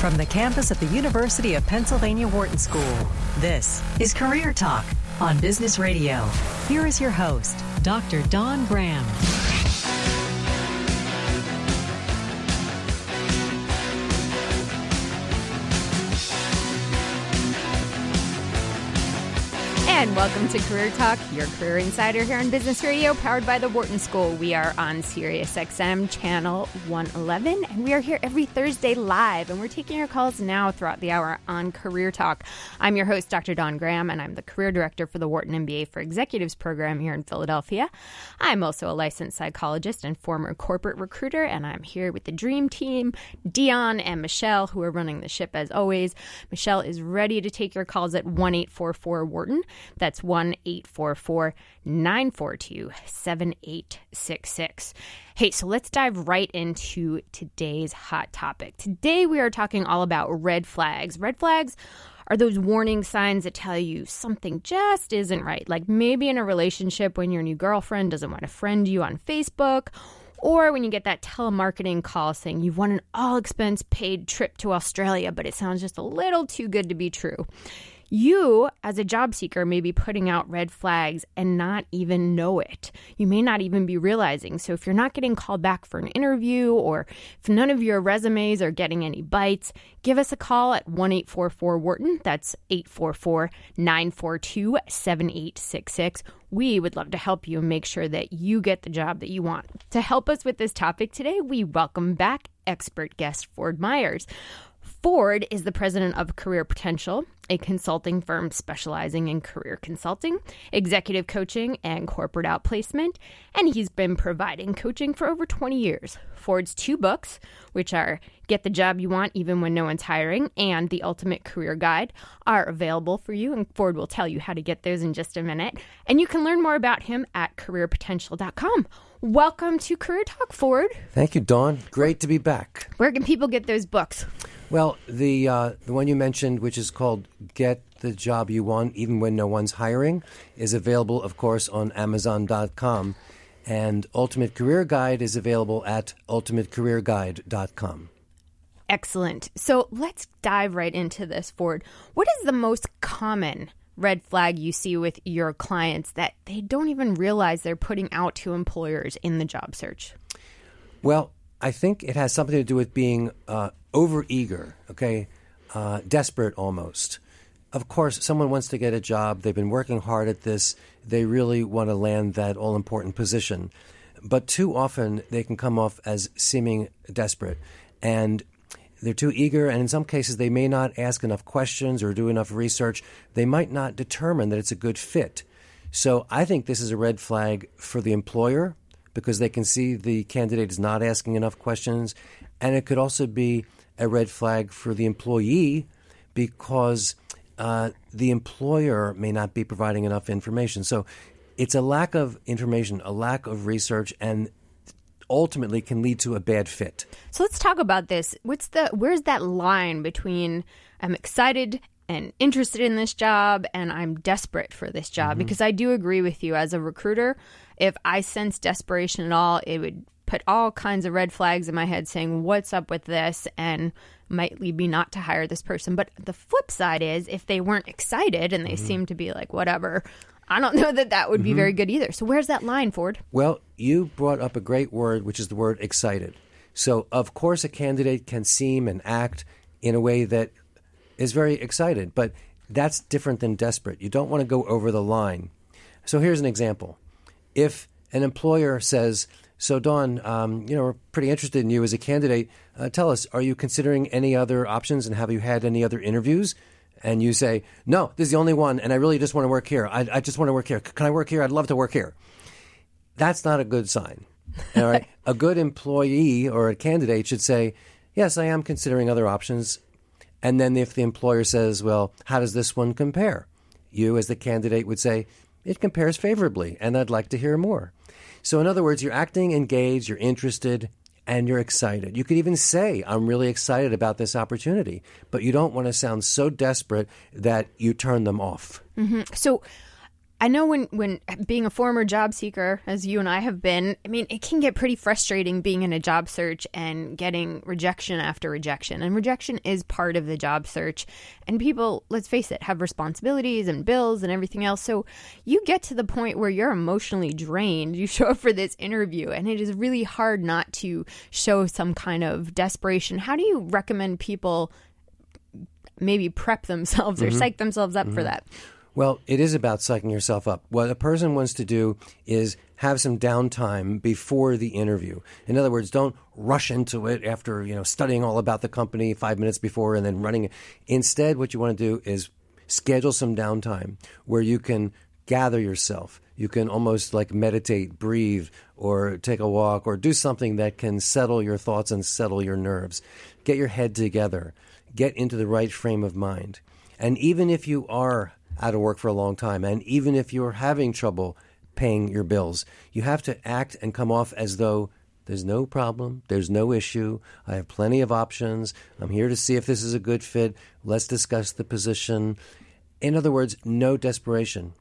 From the campus of the University of Pennsylvania Wharton School, this is Career Talk on Business Radio. Here is your host, Dr. Dawn Graham. And welcome to Career Talk, your career insider here on Business Radio, powered by the Wharton School. We are on Sirius XM channel 111, and we are here every Thursday live. And we're taking your calls now throughout the hour on Career Talk. I'm your host, Dr. Dawn Graham, and I'm the career director for the Wharton MBA for Executives program here in Philadelphia. I'm also a licensed psychologist and former corporate recruiter, and I'm here with the dream team, Dion and Michelle, who are running the ship as always. Michelle is ready to take your calls at 1 844 Wharton. That's 1 844 942 7866. Hey, so let's dive right into today's hot topic. Today we are talking all about red flags. Red flags are those warning signs that tell you something just isn't right. Like maybe in a relationship when your new girlfriend doesn't want to friend you on Facebook, or when you get that telemarketing call saying you've won an all expense paid trip to Australia, but it sounds just a little too good to be true. You, as a job seeker, may be putting out red flags and not even know it. You may not even be realizing. So, if you're not getting called back for an interview or if none of your resumes are getting any bites, give us a call at 1 844 Wharton. That's 844 942 7866. We would love to help you and make sure that you get the job that you want. To help us with this topic today, we welcome back expert guest Ford Myers. Ford is the president of Career Potential, a consulting firm specializing in career consulting, executive coaching, and corporate outplacement, and he's been providing coaching for over 20 years. Ford's two books, which are Get the Job You Want Even When No One's Hiring and The Ultimate Career Guide, are available for you, and Ford will tell you how to get those in just a minute. And you can learn more about him at careerpotential.com. Welcome to Career Talk, Ford. Thank you, Dawn. Great to be back. Where can people get those books? Well, the uh, the one you mentioned, which is called "Get the Job You Want, Even When No One's Hiring," is available, of course, on Amazon.com, and Ultimate Career Guide is available at UltimateCareerGuide.com. Excellent. So let's dive right into this, Ford. What is the most common red flag you see with your clients that they don't even realize they're putting out to employers in the job search? Well, I think it has something to do with being uh, overeager, okay, uh, desperate almost. Of course, someone wants to get a job. They've been working hard at this. They really want to land that all important position. But too often, they can come off as seeming desperate. And they're too eager, and in some cases, they may not ask enough questions or do enough research. They might not determine that it's a good fit. So I think this is a red flag for the employer because they can see the candidate is not asking enough questions. And it could also be a red flag for the employee because uh, the employer may not be providing enough information. So it's a lack of information, a lack of research, and ultimately can lead to a bad fit. So let's talk about this. What's the where's that line between I'm excited and interested in this job and I'm desperate for this job? Mm-hmm. Because I do agree with you as a recruiter, if I sense desperation at all, it would put all kinds of red flags in my head saying, What's up with this? and might lead me not to hire this person. But the flip side is if they weren't excited and they mm-hmm. seem to be like, whatever, I don't know that that would be mm-hmm. very good either. So where's that line, Ford? Well, you brought up a great word, which is the word excited. So, of course, a candidate can seem and act in a way that is very excited, but that's different than desperate. You don't want to go over the line. So, here's an example. If an employer says, so, Dawn, um, you know, we're pretty interested in you as a candidate. Uh, tell us, are you considering any other options and have you had any other interviews? And you say, no, this is the only one, and I really just want to work here. I, I just want to work here. Can I work here? I'd love to work here. That's not a good sign. All right. a good employee or a candidate should say, yes, I am considering other options. And then if the employer says, well, how does this one compare? You, as the candidate, would say, it compares favorably, and I'd like to hear more. So, in other words, you're acting engaged, you're interested, and you're excited. You could even say, I'm really excited about this opportunity, but you don't want to sound so desperate that you turn them off. Mm-hmm. So, I know when when being a former job seeker, as you and I have been, I mean, it can get pretty frustrating being in a job search and getting rejection after rejection. And rejection is part of the job search. And people, let's face it, have responsibilities and bills and everything else. So you get to the point where you're emotionally drained. You show up for this interview, and it is really hard not to show some kind of desperation. How do you recommend people maybe prep themselves or Mm-hmm. psych themselves up for that? Well, it is about psyching yourself up. What a person wants to do is have some downtime before the interview. In other words, don't rush into it after, you know, studying all about the company 5 minutes before and then running. Instead, what you want to do is schedule some downtime where you can gather yourself. You can almost like meditate, breathe, or take a walk, or do something that can settle your thoughts and settle your nerves. Get your head together. Get into the right frame of mind. And even if you are out of work for a long time, and even if you're having trouble paying your bills, you have to act and come off as though there's no problem, there's no issue, I have plenty of options, I'm here to see if this is a good fit, let's discuss the position. In other words, no desperation.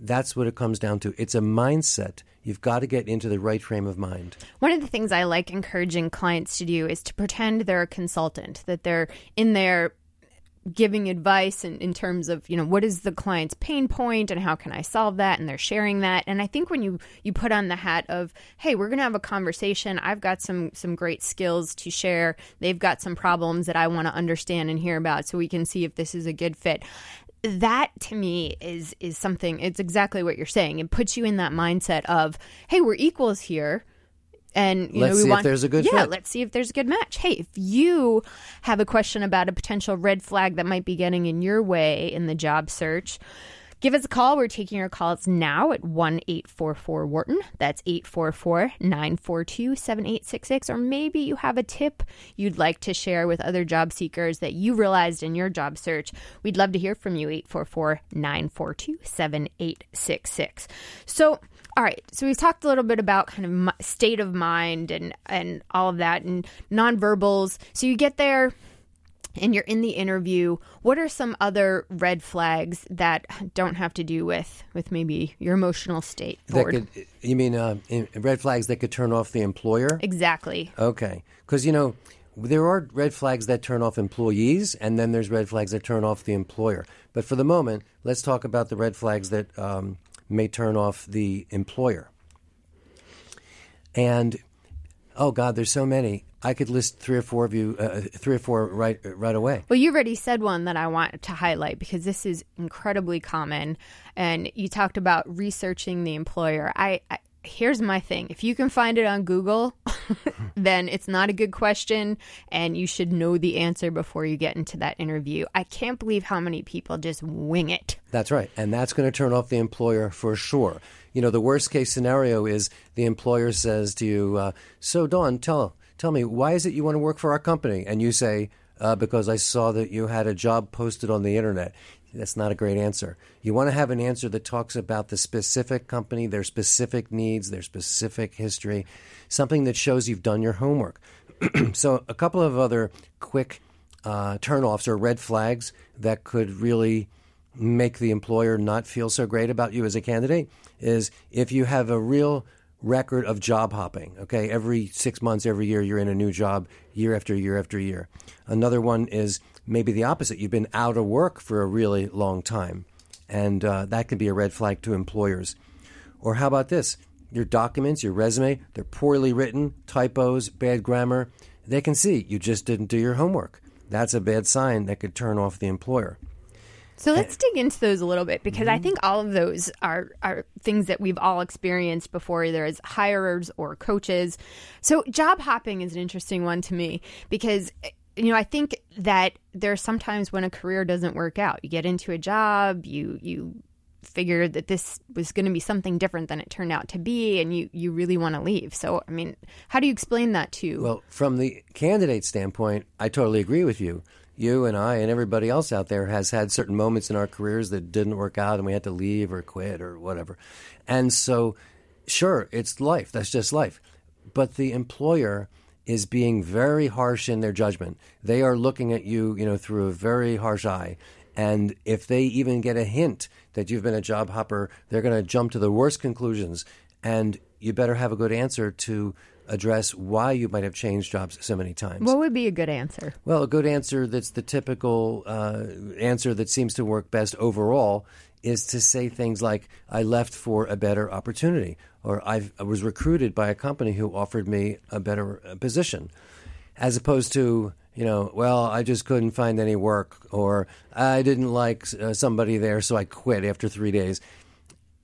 That's what it comes down to. It's a mindset. You've got to get into the right frame of mind. One of the things I like encouraging clients to do is to pretend they're a consultant, that they're in there giving advice in, in terms of you know what is the client's pain point and how can i solve that? And they're sharing that. And i think when you you put on the hat of hey we're going to have a conversation. I've got some some great skills to share. They've got some problems that i want to understand and hear about so we can see if this is a good fit. That to me is is something it's exactly what you're saying. It puts you in that mindset of hey we're equals here and you Let's know we see if want there's a good yeah fit. let's see if there's a good match. Hey if you have a question about a potential red flag that might be getting in your way in the job search give us a call. We're taking your calls now at 1-844 wharton. That's 844-942-7866 or maybe you have a tip you'd like to share with other job seekers that you realized in your job search. We'd love to hear from you 844-942-7866 so all right, so we've talked a little bit about kind of state of mind and and all of that and nonverbals. So you get there and you're in the interview. What are some other red flags that don't have to do with with maybe your emotional state? That could, you mean uh, red flags that could turn off the employer? exactly. Okay, because you know there are red flags that turn off employees, and then there's red flags that turn off the employer. But for the moment, let's talk about the red flags that um, may turn off the employer. And oh God, there's so many. I could list three or four of you, uh, three or four right right away. Well, you already said one that I want to highlight because this is incredibly common. And you talked about researching the employer. I, I here's my thing: if you can find it on Google, then it's not a good question, and you should know the answer before you get into that interview. I can't believe how many people just wing it. That's right. And that's going to turn off the employer for sure. You know, the worst case scenario is the employer says to you, uh, So, Dawn, tell, tell me, why is it you want to work for our company? And you say, uh, Because I saw that you had a job posted on the internet. That's not a great answer. You want to have an answer that talks about the specific company, their specific needs, their specific history, something that shows you've done your homework. so, a couple of other quick uh, turnoffs or red flags that could really make the employer not feel so great about you as a candidate is if you have a real record of job hopping. Okay, every six months, every year, you're in a new job, year after year after year. Another one is maybe the opposite. You've been out of work for a really long time, and uh, that can be a red flag to employers. Or how about this? Your documents, your resume, they're poorly written, typos, bad grammar. They can see you just didn't do your homework. That's a bad sign that could turn off the employer. So let's dig into those a little bit because I think all of those are are things that we've all experienced before, either as hirers or coaches. So job hopping is an interesting one to me because you know I think that there's sometimes when a career doesn't work out, you get into a job, you you figure that this was going to be something different than it turned out to be, and you you really want to leave. So I mean, how do you explain that to? Well, from the candidate standpoint, I totally agree with you. You and I and everybody else out there has had certain moments in our careers that didn't work out and we had to leave or quit or whatever. And so, sure, it's life. That's just life. But the employer is being very harsh in their judgment. They are looking at you, you know, through a very harsh eye. And if they even get a hint that you've been a job hopper, they're going to jump to the worst conclusions. And you better have a good answer to address why you might have changed jobs so many times. What would be a good answer? Well, a good answer that's the typical uh, answer that seems to work best overall is to say things like, I left for a better opportunity, or I've, i was recruited by a company who offered me a better uh, position, as opposed to, you know, well, I just couldn't find any work, or I didn't like uh, somebody there, so I quit after three days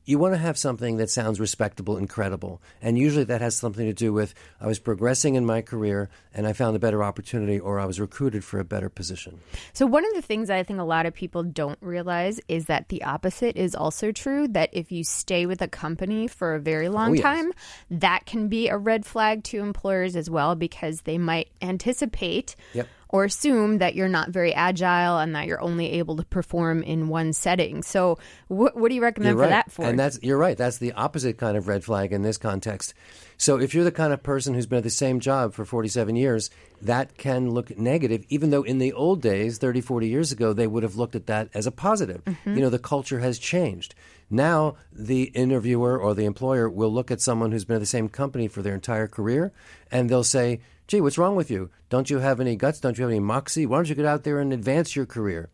you want to have something that sounds respectable and credible. And usually that has something to do with I was progressing in my career and I found a better opportunity or I was recruited for a better position. So, one of the things I think a lot of people don't realize is that the opposite is also true that if you stay with a company for a very long oh, yes. time, that can be a red flag to employers as well because they might anticipate. Yep or assume that you're not very agile and that you're only able to perform in one setting. So, wh- what do you recommend you're for that for? And that's you're right. That's the opposite kind of red flag in this context. So, if you're the kind of person who's been at the same job for 47 years, that can look negative, even though in the old days, 30, 40 years ago, they would have looked at that as a positive. Mm-hmm. You know, the culture has changed. Now, the interviewer or the employer will look at someone who's been at the same company for their entire career and they'll say, gee, what's wrong with you? Don't you have any guts? Don't you have any moxie? Why don't you get out there and advance your career?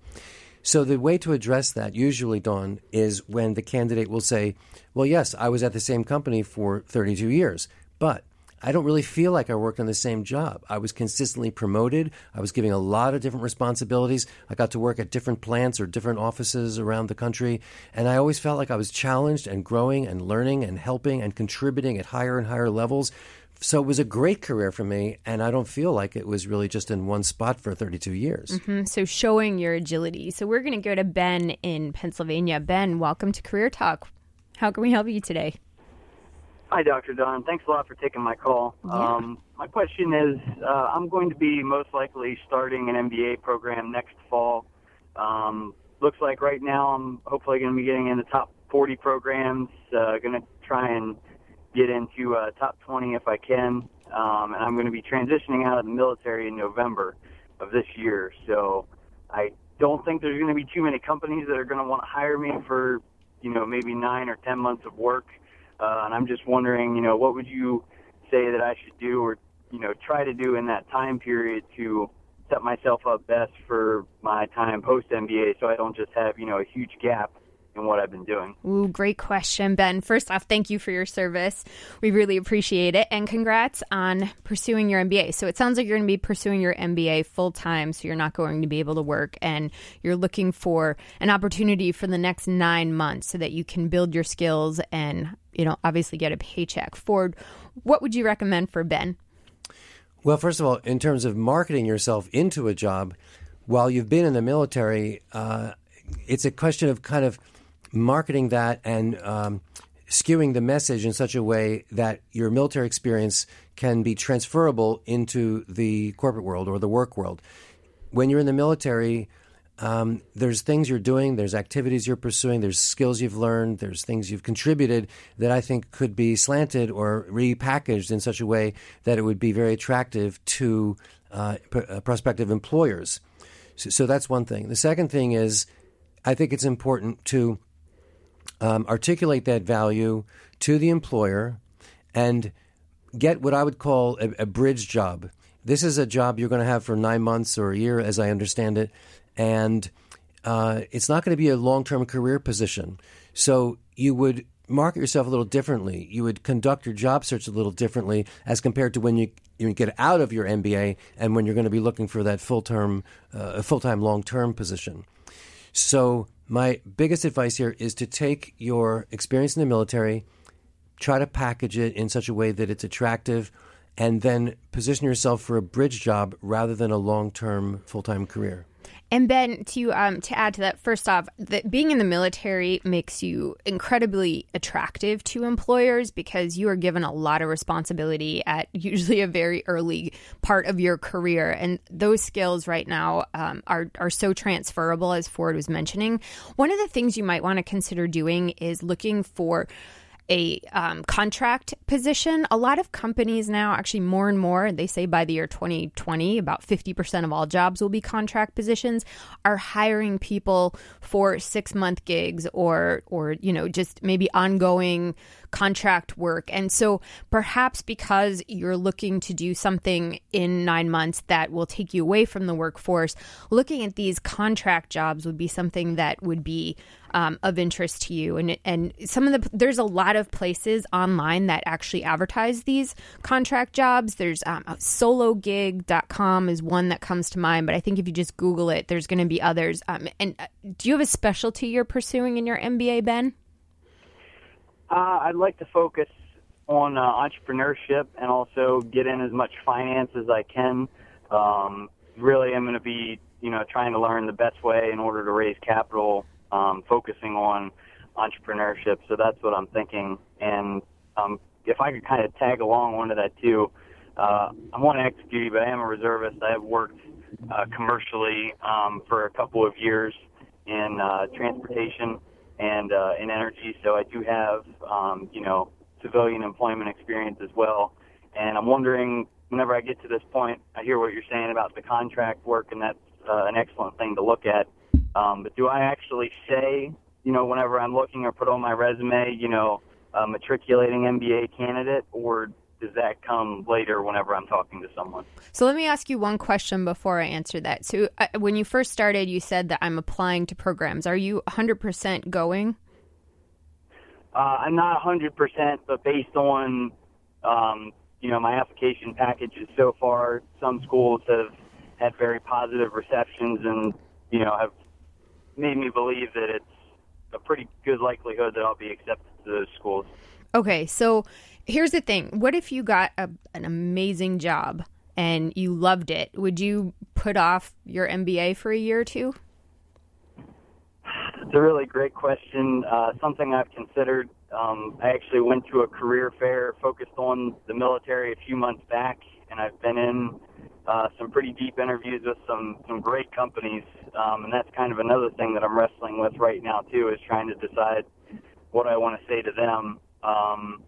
So the way to address that, usually, Dawn, is when the candidate will say, well, yes, I was at the same company for 32 years, but I don't really feel like I worked on the same job. I was consistently promoted. I was giving a lot of different responsibilities. I got to work at different plants or different offices around the country. And I always felt like I was challenged and growing and learning and helping and contributing at higher and higher levels so it was a great career for me, and I don't feel like it was really just in one spot for 32 years. Mm-hmm. So showing your agility. So we're going to go to Ben in Pennsylvania. Ben, welcome to Career Talk. How can we help you today? Hi, Dr. Dawn. Thanks a lot for taking my call. Yeah. Um, my question is uh, I'm going to be most likely starting an MBA program next fall. Um, looks like right now I'm hopefully going to be getting in the top 40 programs, uh, going to try and get into uh, top 20 if I can. Um, and I'm going to be transitioning out of the military in November of this year. So I don't think there's going to be too many companies that are going to want to hire me for, you know, maybe nine or 10 months of work. Uh, and I'm just wondering, you know, what would you say that I should do or, you know, try to do in that time period to set myself up best for my time post MBA so I don't just have, you know, a huge gap in what I've been doing? Ooh, great question, Ben. First off, thank you for your service. We really appreciate it. And congrats on pursuing your MBA. So it sounds like you're going to be pursuing your MBA full time, so you're not going to be able to work. And you're looking for an opportunity for the next nine months so that you can build your skills and, you know, obviously get a paycheck. Ford, what would you recommend for Ben? Well, first of all, in terms of marketing yourself into a job, while you've been in the military, uh, it's a question of kind of marketing that and um, skewing the message in such a way that your military experience can be transferable into the corporate world or the work world. When you're in the military, um, there's things you're doing, there's activities you're pursuing, there's skills you've learned, there's things you've contributed that I think could be slanted or repackaged in such a way that it would be very attractive to uh, pr- uh, prospective employers. So, so, that's one thing. The second thing is, I think it's important to um, articulate that value to the employer and get what I would call a, a bridge job. This is a job you're going to have for nine months or a year, as I understand it, and uh, it's not going to be a long term career position. So you would market yourself a little differently. You would conduct your job search a little differently as compared to when you you get out of your MBA and when you're going to be looking for that full term, uh, full time, long term position. So my biggest advice here is to take your experience in the military, try to package it in such a way that it's attractive, and then position yourself for a bridge job rather than a long term full time career. And Ben, to um, to add to that, first off, that being in the military makes you incredibly attractive to employers because you are given a lot of responsibility at usually a very early part of your career, and those skills right now um, are are so transferable, as Ford was mentioning. One of the things you might want to consider doing is looking for a um, contract position. A lot of companies now, actually more and more, they say by the year 2020, about 50% of all jobs will be contract positions, are hiring people for six month gigs or, or, you know, just maybe ongoing contract work. And so perhaps because you're looking to do something in nine months that will take you away from the workforce, looking at these contract jobs would be something that would be um, of interest to you. And and some of the there's a lot of places online that actually advertise these contract jobs. There's um, sologig.com is one that comes to mind, but I think if you just Google it, there's going to be others. Um, and uh, do you have a specialty you're pursuing in your MBA, Ben? Uh, I'd like to focus on uh, entrepreneurship and also get in as much finance as I can. Um, really, I'm going to be, you know, trying to learn the best way in order to raise capital um, focusing on entrepreneurship. So that's what I'm thinking. And um, if I could kind of tag along onto that too, uh, I'm on active duty, but I am a reservist. I have worked uh, commercially um, for a couple of years in uh, transportation and uh, in energy. So I do have, um, you know, civilian employment experience as well. And I'm wondering, whenever I get to this point, I hear what you're saying about the contract work, and that's uh, an excellent thing to look at. Um, but do I actually say, you know, whenever I'm looking or put on my resume, you know, a matriculating MBA candidate, or does that come later whenever I'm talking to someone? So let me ask you one question before I answer that. So uh, when you first started, you said that I'm applying to programs. Are you 100% going? Uh, I'm not 100%, but based on, um, you know, my application packages so far, some schools have had very positive receptions and, you know, have made me believe that it's a pretty good likelihood that I'll be accepted to those schools. Okay, so here's the thing. What if you got a, an amazing job and you loved it? Would you put off your MBA for a year or two? It's a really great question. Uh, something I've considered. Um, I actually went to a career fair focused on the military a few months back, and I've been in uh, some pretty deep interviews with some some great companies, um, and that's kind of another thing that I'm wrestling with right now too, is trying to decide what I want to say to them. Um,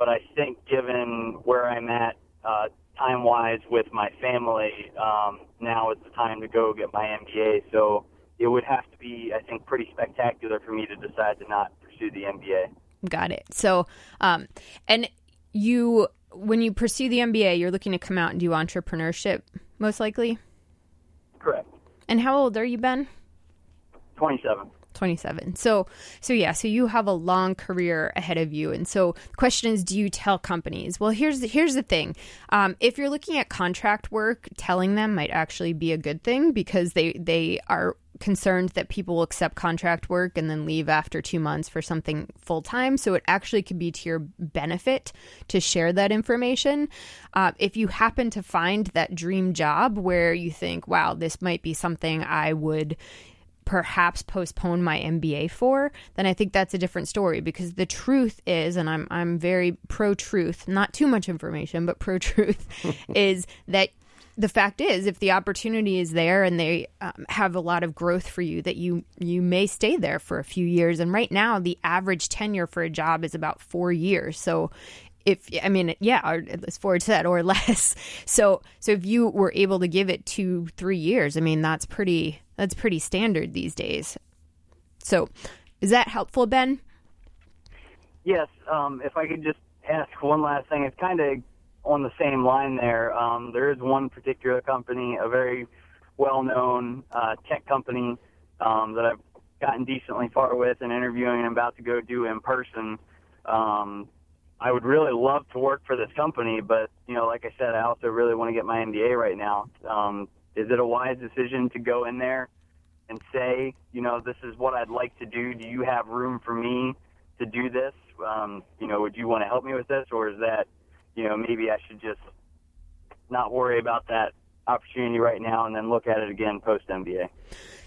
but I think given where I'm at uh, time wise with my family, um, now is the time to go get my MBA. So it would have to be, I think, pretty spectacular for me to decide to not pursue the MBA. Got it. So, um, and you, when you pursue the MBA, you're looking to come out and do entrepreneurship, most likely. Correct. And how old are you, Ben? Twenty-seven. 27. So, so yeah, so you have a long career ahead of you. And so the question is, do you tell companies? Well, here's the, here's the thing. Um, if you're looking at contract work, telling them might actually be a good thing because they, they are concerned that people will accept contract work and then leave after two months for something full time. So it actually could be to your benefit to share that information. Uh, if you happen to find that dream job where you think, wow, this might be something I would perhaps postpone my MBA for, then I think that's a different story. Because the truth is, and I'm I'm very pro truth, not too much information, but pro truth is that the fact is if the opportunity is there and they um, have a lot of growth for you that you you may stay there for a few years. And right now the average tenure for a job is about 4 years. So if I mean, yeah, or let's forward to that or less. So, so if you were able to give it two, three years, I mean, that's pretty, that's pretty standard these days. So, is that helpful, Ben? Yes. Um, if I could just ask one last thing, it's kind of on the same line there. Um, there is one particular company, a very well-known uh, tech company um, that I've gotten decently far with and interviewing and about to go do in person. Um, I would really love to work for this company, but you know, like I said, I also really want to get my MBA right now. Um, is it a wise decision to go in there and say, you know, this is what I'd like to do? Do you have room for me to do this? Um, you know, would you want to help me with this, or is that, you know, maybe I should just not worry about that opportunity right now and then look at it again post MBA?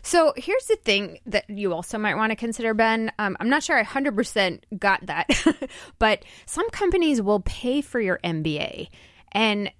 So here's the thing that you also might want to consider, Ben. Um, I'm not sure I 100% got that, but some companies will pay for your MBA. And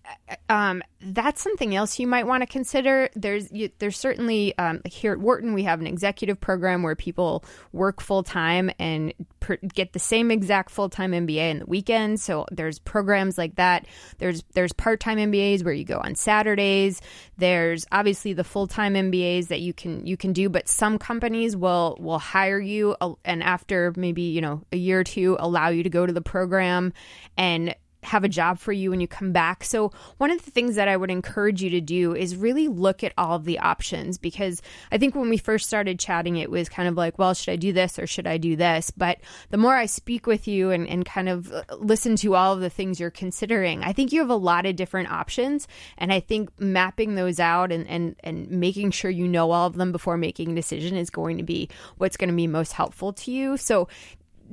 um, that's something else you might want to consider. There's you, there's certainly um, here at Wharton we have an executive program where people work full time and per, get the same exact full time MBA in the weekend. So there's programs like that. There's there's part time MBAs where you go on Saturdays. There's obviously the full time MBAs that you can you can do, but some companies will will hire you uh, and after maybe you know a year or two allow you to go to the program and have a job for you when you come back. So, one of the things that I would encourage you to do is really look at all of the options because I think when we first started chatting, it was kind of like, well, should I do this or should I do this? But the more I speak with you and, and kind of uh, listen to all of the things you're considering, I think you have a lot of different options. And I think mapping those out and, and, and making sure you know all of them before making a decision is going to be what's going to be most helpful to you. So,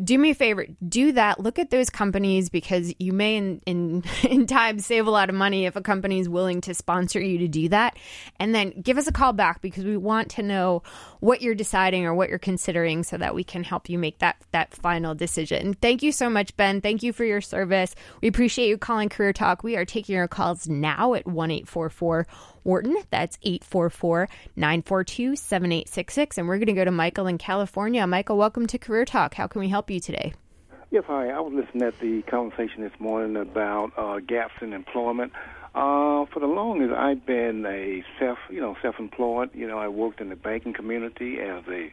do me a favor, do that. Look at those companies because you may in, in in time save a lot of money if a company is willing to sponsor you to do that. And then give us a call back because we want to know what you're deciding or what you're considering so that we can help you make that that final decision. Thank you so much, Ben. Thank you for your service. We appreciate you calling Career Talk. We are taking your calls now at 1 844 Wharton. That's 844 942 7866. And we're going to go to Michael in California. Michael, welcome to Career Talk. How can we help you today? Yes, hi. I was listening at the conversation this morning about uh, gaps in employment. Uh, for the longest, I've been a self, you know, self-employed. You know, I worked in the banking community as a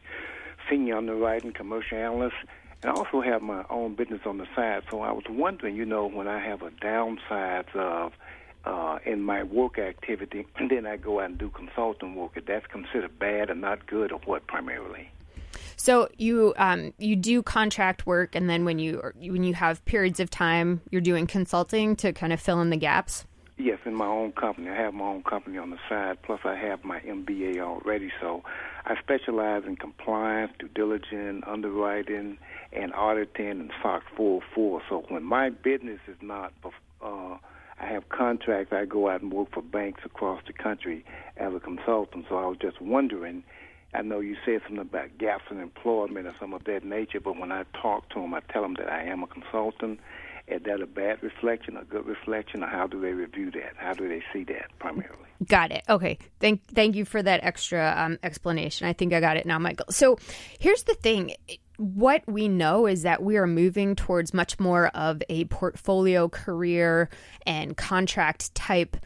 senior underwriting commercial analyst, and I also have my own business on the side. So I was wondering, you know, when I have a downside of uh, in my work activity, and then I go out and do consulting work. If that's considered bad or not good, or what primarily? So you um, you do contract work, and then when you when you have periods of time, you're doing consulting to kind of fill in the gaps. Yes, in my own company. I have my own company on the side. Plus, I have my MBA already. So, I specialize in compliance, due diligence, underwriting, and auditing, and SOX 404. So, when my business is not uh, I have contracts. I go out and work for banks across the country as a consultant. So I was just wondering. I know you said something about gaps in employment or some of that nature, but when I talk to them, I tell them that I am a consultant. Is that a bad reflection, a good reflection, or how do they review that? How do they see that primarily? Got it. Okay. Thank thank you for that extra um, explanation. I think I got it now, Michael. So here's the thing what we know is that we are moving towards much more of a portfolio career and contract type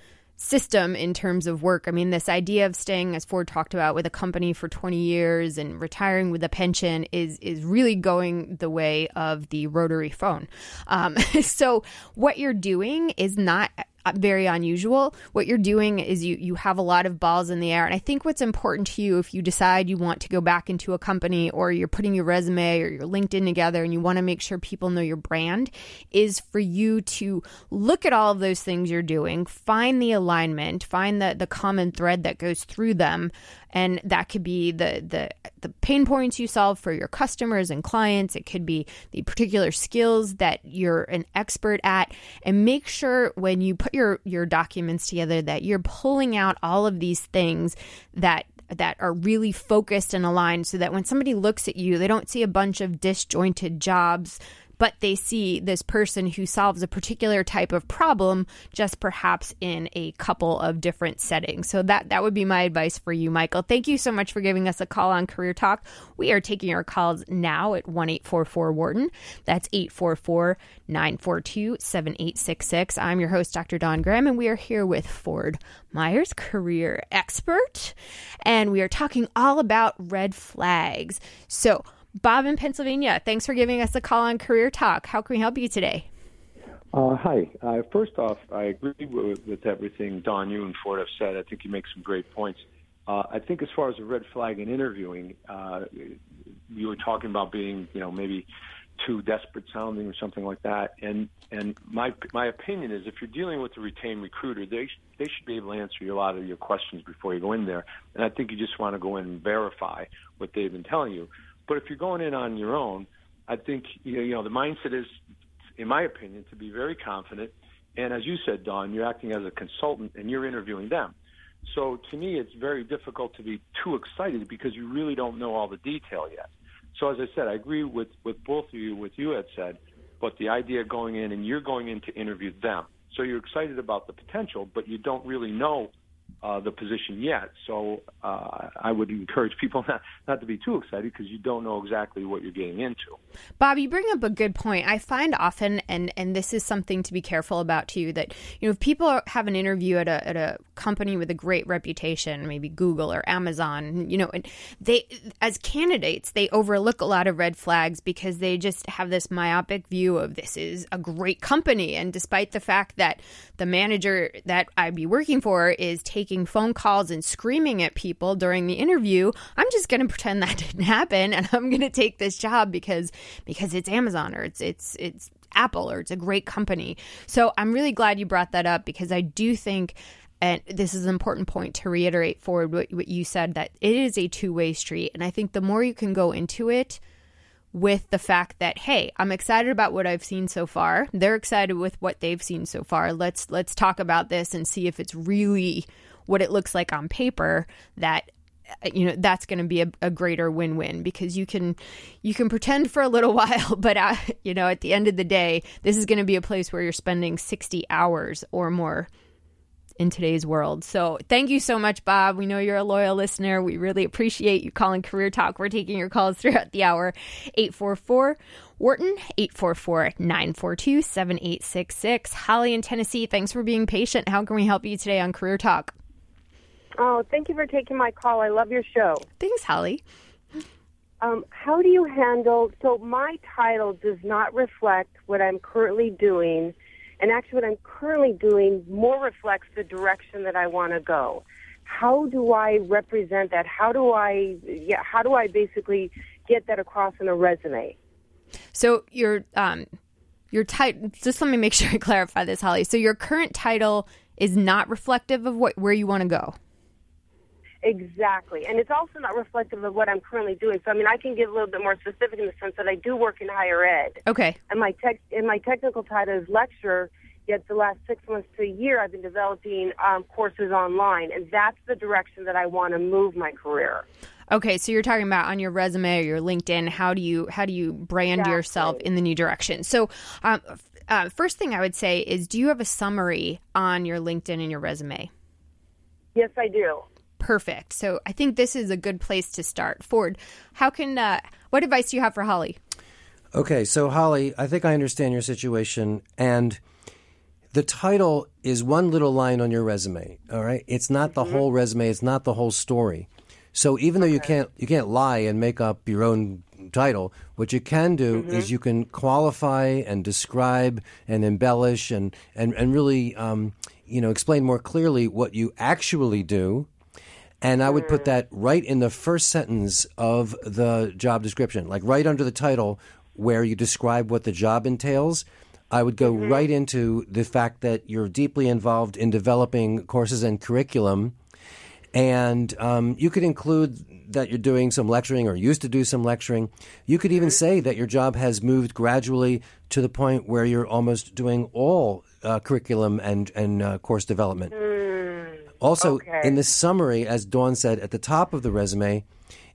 system in terms of work. I mean, this idea of staying, as Ford talked about, with a company for 20 years and retiring with a pension is is really going the way of the rotary phone. Um, so, what you're doing is not Uh, very unusual. What you're doing is you you have a lot of balls in the air, and I think what's important to you if you decide you want to go back into a company or you're putting your resume or your LinkedIn together and you want to make sure people know your brand is for you to look at all of those things you're doing, find the alignment, find the the common thread that goes through them, and that could be the the the pain points you solve for your customers and clients. It could be the particular skills that you're an expert at. And make sure when you put your your documents together that you're pulling out all of these things that that are really focused and aligned so that when somebody looks at you they don't see a bunch of disjointed jobs but they see this person who solves a particular type of problem just perhaps in a couple of different settings. So that that would be my advice for you, Michael. Thank you so much for giving us a call on Career Talk. We are taking our calls now at 1844 Wharton. That's 844 942 7866. I'm your host, Dr. Dawn Graham, and we are here with Ford Myers, career expert, and we are talking all about red flags. So, Bob in Pennsylvania, thanks for giving us a call on Career Talk. How can we help you today? Uh, hi. Uh, first off, I agree with, with, everything Dawn, you and Ford have said. I think you make some great points. Uh, I think as far as a red flag in interviewing, uh, you were talking about being, you know, maybe too desperate sounding or something like that. And and my my opinion is, if you're dealing with a retained recruiter, they they should be able to answer you a lot of your questions before you go in there. And I think you just want to go in and verify what they've been telling you. But if you're going in on your own, I think you know the mindset is, in my opinion, to be very confident. And as you said, Dawn, you're acting as a consultant and you're interviewing them. So to me, it's very difficult to be too excited because you really don't know all the detail yet. So as I said, I agree with with both of you. What you had said, but the idea going in and you're going in to interview them. So you're excited about the potential, but you don't really know uh, the position yet. So uh, I would encourage people not, not to be too excited because you don't know exactly what you're getting into. Bob, you bring up a good point. I find often, and and this is something to be careful about too, that you know if people have an interview at a at a company with a great reputation, maybe Google or Amazon, you know, and they as candidates they overlook a lot of red flags because they just have this myopic view of this is a great company, and despite the fact that the manager that I'd be working for is taking phone calls and screaming at people during the interview, I'm just going to pretend that didn't happen, and I'm going to take this job because because it's Amazon or it's it's it's Apple or it's a great company. So I'm really glad you brought that up because I do think and this is an important point to reiterate Ford what, what you said that it is a two-way street and I think the more you can go into it with the fact that hey i'm excited about what i've seen so far they're excited with what they've seen so far let's let's talk about this and see if it's really what it looks like on paper that you know that's going to be a, a, greater win-win because you can you can pretend for a little while but uh, you know at the end of the day this is going to be a place where you're spending 60 hours or more in today's world. So thank you so much, Bob. We know you're a loyal listener. We really appreciate you calling Career Talk. We're taking your calls throughout the hour. 844 Wharton, 844 942 7866. Holly in Tennessee, thanks for being patient. How can we help you today on Career Talk? Oh, thank you for taking my call. I love your show. Thanks, Holly. Um, how do you handle? So, my title does not reflect what I'm currently doing, and actually, what I'm currently doing more reflects the direction that I want to go. How do I represent that? How do I, yeah, how do I basically get that across in a resume? So, your um, your title. Just let me make sure I clarify this, Holly. So, your current title is not reflective of what where you want to go. Exactly. And it's also not reflective of what I'm currently doing. So I mean I can get a little bit more specific in the sense that I do work in higher ed. Okay. And my tech and my technical title is lecturer, yet the last six months to a year I've been developing um, courses online and that's the direction that I want to move my career. Okay, so you're talking about on your resume or your LinkedIn, how do you how do you brand exactly. yourself in the new direction? So, um, uh, first thing I would say is, do you have a summary on your LinkedIn and your resume? Yes, I do perfect. So I think this is a good place to start. Ford, how can uh, what advice do you have for Holly? Okay, so Holly, I think I understand your situation and the title is one little line on your resume, all right? It's not the mm-hmm. whole resume, it's not the whole story. So even though you can't you can't lie and make up your own title, what you can do mm-hmm. is you can qualify and describe and embellish and and and really um, you know explain more clearly what you actually do and I would put that right in the first sentence of the job description, like right under the title where you describe what the job entails. I would go mm-hmm. right into the fact that you're deeply involved in developing courses and curriculum. And um, you could include that you're doing some lecturing or used to do some lecturing. You could even mm-hmm. say that your job has moved gradually to the point where you're almost doing all uh, curriculum and, and uh, course development. Mm-hmm also, okay. in the summary, as Dawn said at the top of the resume,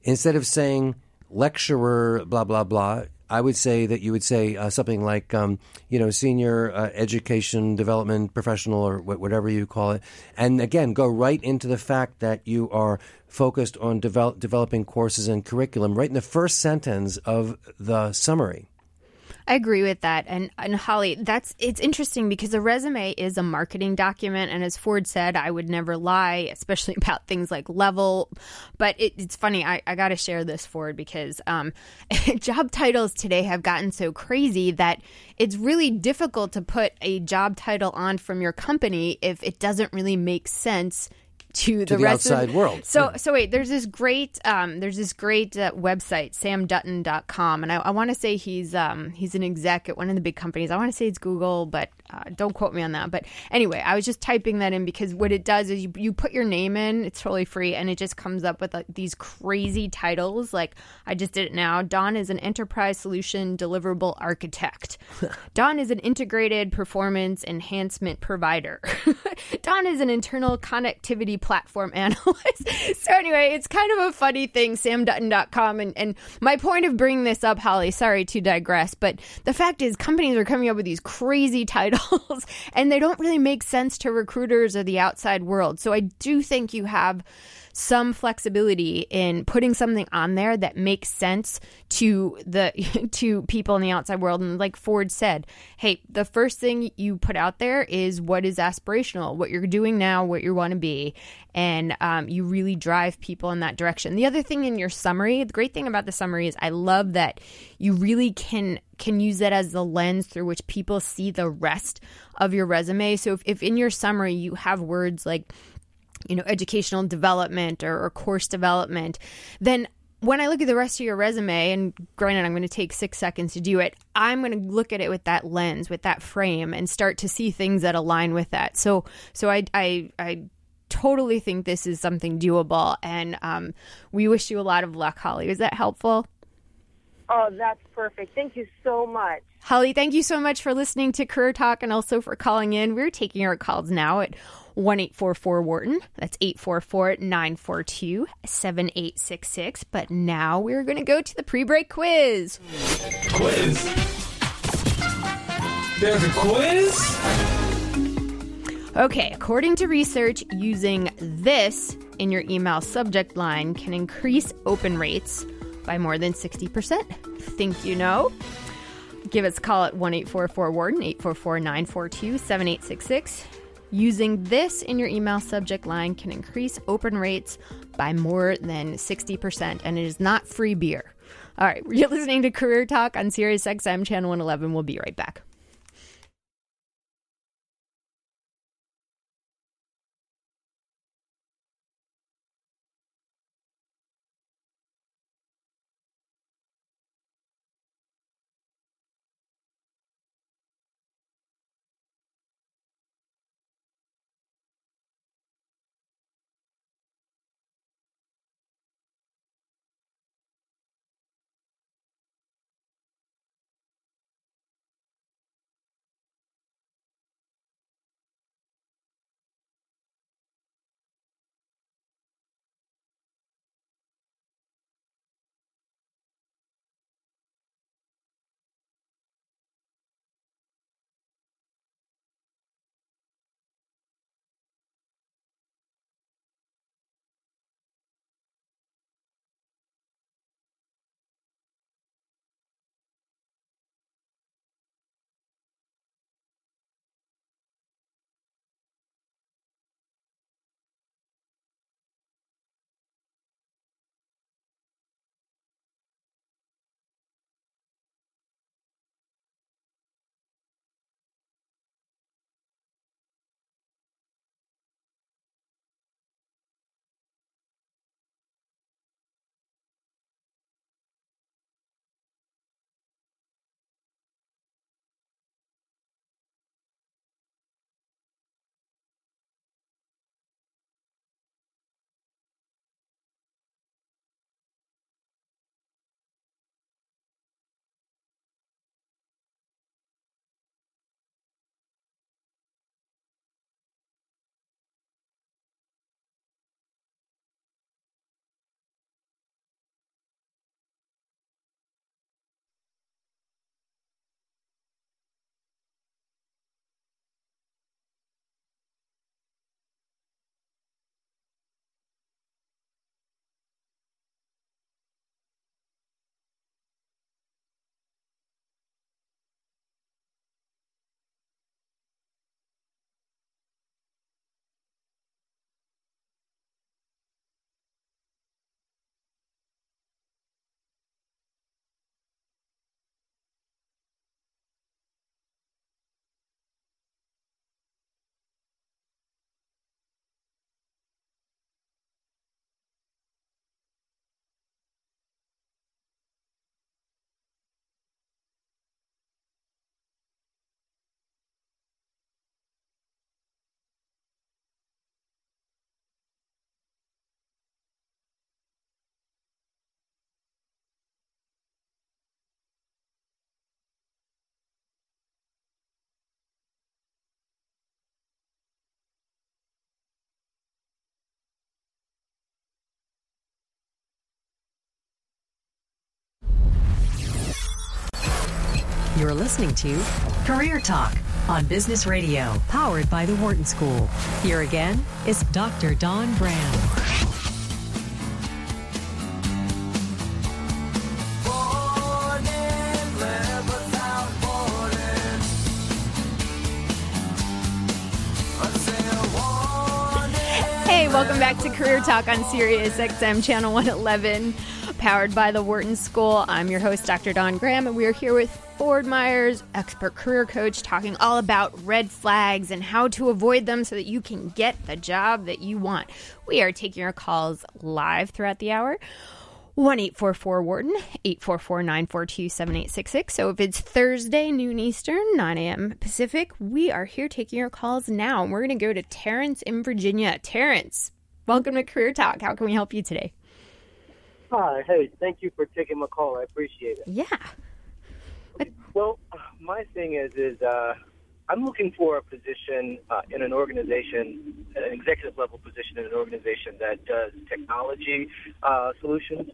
instead of saying lecturer, blah, blah, blah, I would say that you would say uh, something like, um, you know, senior uh, education development professional or wh- whatever you call it. And again, go right into the fact that you are focused on develop- developing courses and curriculum right in the first sentence of the summary. I agree with that. And and Holly, that's it's interesting because a resume is a marketing document and as Ford said, I would never lie, especially about things like level. But it, it's funny, I, I gotta share this Ford because um, job titles today have gotten so crazy that it's really difficult to put a job title on from your company if it doesn't really make sense to, to the, rest outside of, world. So yeah. so wait, there's this great um, there's this great uh, website samdutton.com and I, I want to say he's um, he's an exec at one of the big companies. I want to say it's Google, but uh, don't quote me on that. But anyway, I was just typing that in because what it does is you, you put your name in, it's totally free, and it just comes up with like, these crazy titles. Like I just did it now. Dawn is an enterprise solution deliverable architect. Dawn is an integrated performance enhancement provider. Dawn is an internal connectivity platform analyst. so anyway, it's kind of a funny thing, samdutton.com. And, and my point of bringing this up, Holly, sorry to digress, but the fact is companies are coming up with these crazy titles and they don't really make sense to recruiters or the outside world. So I do think you have some flexibility in putting something on there that makes sense to the to people in the outside world. And like Ford said hey the first thing you put out there is what is aspirational what you're doing now what you want to be. And um, you really drive people in that direction. The other thing in your summary the great thing about the summary is i love that you really can can use that as the lens through which people see the rest of your resume. So if, if in your summary you have words like you know, educational development or, or course development, then when I look at the rest of your resume, and granted, I'm going to take six seconds to do it, I'm going to look at it with that lens, with that frame, and start to see things that align with that. So, so I, I, I totally think this is something doable, and um, we wish you a lot of luck, Holly. Was that helpful? Oh, that's perfect. Thank you so much. Holly, thank you so much for listening to Career Talk and also for calling in. We're taking our calls now at 1 844 Wharton. That's 844 942 7866. But now we're going to go to the pre break quiz. Quiz? There's a quiz? Okay, according to research, using this in your email subject line can increase open rates by more than 60%. Think you know? Give us a call at 1 844 Wharton, 844 942 7866. Using this in your email subject line can increase open rates by more than 60%, and it is not free beer. All right, you're listening to Career Talk on Sirius XM Channel 111. We'll be right back. You're listening to Career Talk on Business Radio, powered by the Wharton School. Here again is Dr. Dawn Graham. Hey, welcome back to Career Talk on Sirius XM Channel 111, powered by the Wharton School. I'm your host, Dr. Dawn Graham, and we are here with Ford Myers, expert career coach, talking all about red flags and how to avoid them so that you can get the job that you want. We are taking your calls live throughout the hour. 1 844 Wharton, 844 942 7866. So if it's Thursday, noon Eastern, 9 a.m. Pacific, we are here taking your calls now. And we're going to go to Terrence in Virginia. Terrence, welcome to Career Talk. How can we help you today? Hi, hey, thank you for taking my call. I appreciate it. Yeah. Well, my thing is, is uh, I'm looking for a position uh, in an organization, an executive level position in an organization that does technology uh, solutions.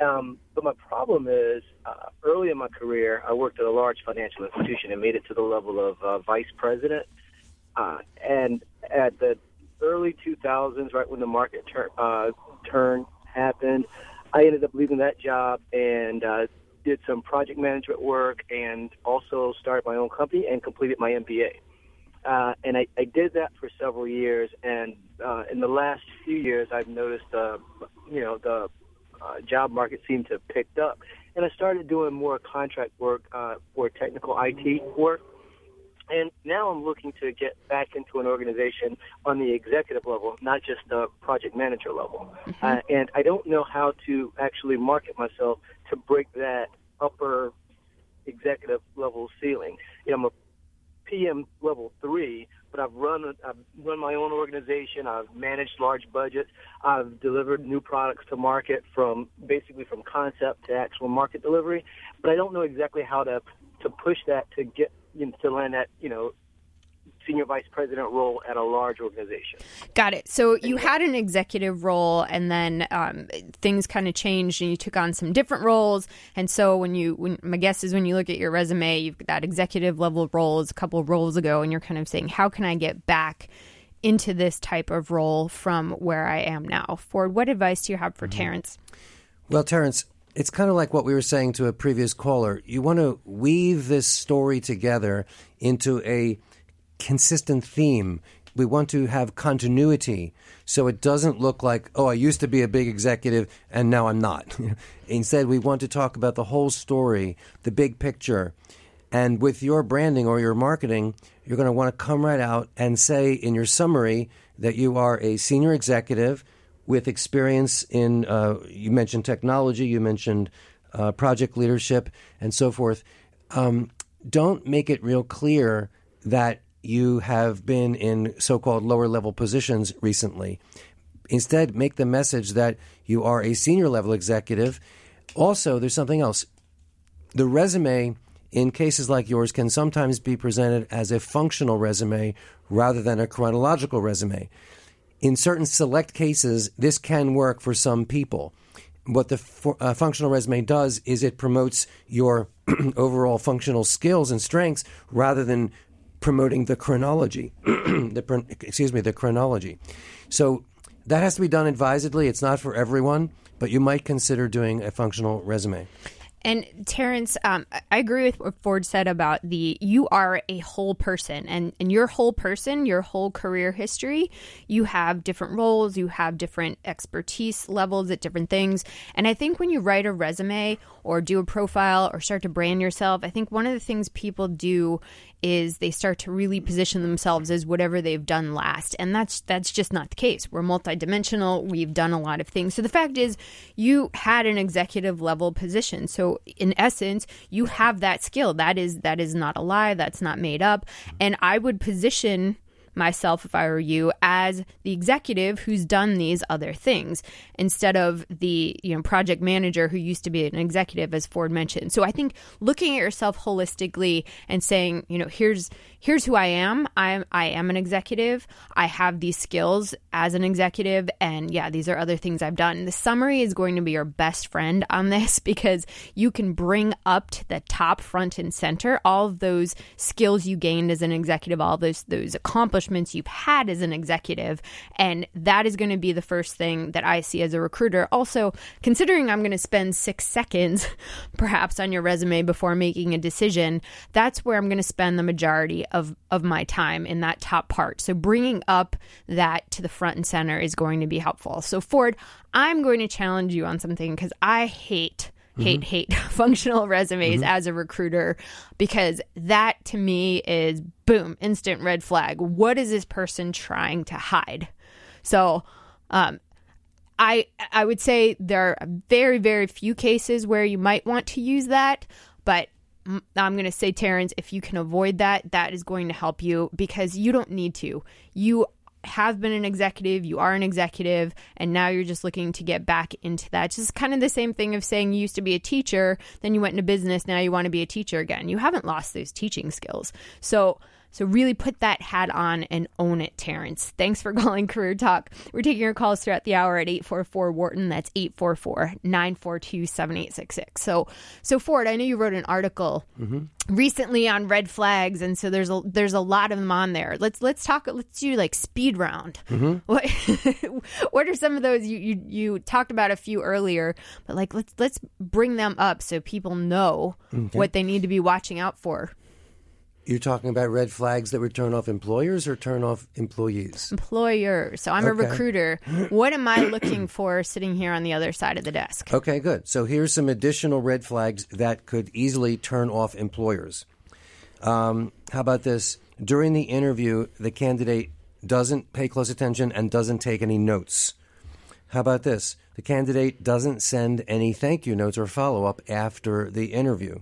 Um, but my problem is, uh, early in my career, I worked at a large financial institution and made it to the level of uh, vice president. Uh, and at the early 2000s, right when the market tur- uh, turn happened, I ended up leaving that job and uh, did some project management work and also started my own company and completed my MBA. Uh, and I, I did that for several years. And uh, in the last few years, I've noticed, uh, you know, the uh, job market seemed to have picked up. And I started doing more contract work uh, for technical IT work. And now I'm looking to get back into an organization on the executive level, not just the project manager level. Uh, and I don't know how to actually market myself to break that upper executive level ceiling. You know, I'm a PM level three, but I've run I've run my own organization. I've managed large budgets. I've delivered new products to market from basically from concept to actual market delivery. But I don't know exactly how to to push that to get you know, to land that you know senior vice president role at a large organization. Got it. So you had an executive role, and then um, things kind of changed, and you took on some different roles. And so when you, when, my guess is when you look at your resume, you've got that executive level roles a couple of roles ago, and you're kind of saying, how can I get back into this type of role from where I am now? Ford, what advice do you have for Terrence? Well, Terrence, it's kind of like what we were saying to a previous caller. You want to weave this story together into a consistent theme. We want to have continuity so it doesn't look like, oh, I used to be a big executive and now I'm not. Instead, we want to talk about the whole story, the big picture. And with your branding or your marketing, you're going to want to come right out and say in your summary that you are a senior executive with experience in, uh, you mentioned technology, you mentioned uh, project leadership, and so forth. Um, don't make it real clear that you have been in so called lower level positions recently. Instead, make the message that you are a senior level executive. Also, there's something else. The resume in cases like yours can sometimes be presented as a functional resume rather than a chronological resume. In certain select cases, this can work for some people. What the fu- uh, functional resume does is it promotes your overall functional skills and strengths rather than promoting the chronology. the, excuse me, the chronology. So that has to be done advisedly. It's not for everyone, but you might consider doing a functional resume. And Terrence, um, I agree with what Ford said about the you are a whole person, and and your whole person, your whole career history, you have different roles, you have different expertise levels at different things, and I think when you write a resume or do a profile or start to brand yourself, I think one of the things people do is they start to really position themselves as whatever they've done last. And that's that's just not the case. We're multidimensional. We've done a lot of things. So the fact is you had an executive level position. So in essence you have that skill. That is that is not a lie. That's not made up. And i would position myself if I were you as the executive who's done these other things instead of the you know project manager who used to be an executive as Ford mentioned. So I think looking at yourself holistically and saying, you know, here's here's who I am. I'm I am an executive. I have these skills as an executive and yeah, these are other things I've done. The summary is going to be your best friend on this because you can bring up to the top front and center all of those skills you gained as an executive, all those those accomplishments you've had as an executive, and that is going to be the first thing that I see as a recruiter. Also, considering I'm going to spend 6 seconds perhaps on your resume before making a decision, that's where I'm going to spend the majority of of my time in that top part. So bringing up that to the front and center is going to be helpful. So Ford, I'm going to challenge you on something cuz I hate hate Mm-hmm. hate functional resumes as a recruiter because that to me is boom instant red flag what is this person trying to hide so um i i would say there are very very few cases where you might want to use that but I'm going to say, Terrence, if you can avoid that, that is going to help you because you don't need to. You have been an executive, you are an executive, and now you're just looking to get back into that. It's just kind of the same thing of saying you used to be a teacher, then you went into business, now you want to be a teacher again. You haven't lost those teaching skills. So, so really put that hat on and own it, Terrence. Thanks for calling Career Talk. We're taking your calls throughout the hour at 844 Wharton. That's 844-942-7866. So so Ford, I know you wrote an article mm-hmm. recently on red flags and so there's a there's a lot of them on there. Let's let's talk let's do like speed round. Mm-hmm. What what are some of those you, you you talked about a few earlier, but like let's let's bring them up so people know what they need to be watching out for. You're talking about red flags that would turn off employers or turn off employees? employer. So I'm a recruiter. What am I looking for sitting here on the other side of the desk? Okay, good. So here's some additional red flags that could easily turn off employers. Um, how about this? During the interview, the candidate doesn't pay close attention and doesn't take any notes. How about this? The candidate doesn't send any thank you notes or follow up after the interview.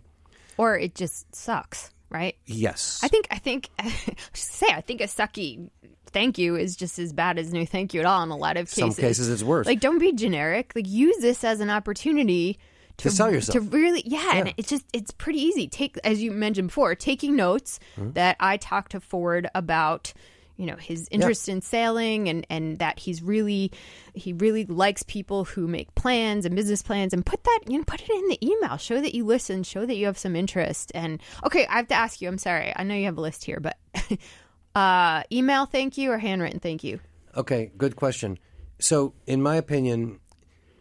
Or it just sucks, right? Yes. I think I think say I think a sucky thank you is just as bad as no thank you at all in a lot of cases. Some cases. it's worse. Like don't be generic. Like use this as an opportunity To sell yourself. To really yeah, and it's just it's pretty easy. Take as you mentioned before, taking notes Hmm? that I talked to Ford about you know his interest in sailing and and that he's really he really likes people who make plans and business plans and put that you know put it in the email. Show that you listen. Show that you have some interest. And okay i have to ask you i'm sorry. I know you have a list here but uh email thank you or handwritten thank you? Okay, good question. So, in my opinion,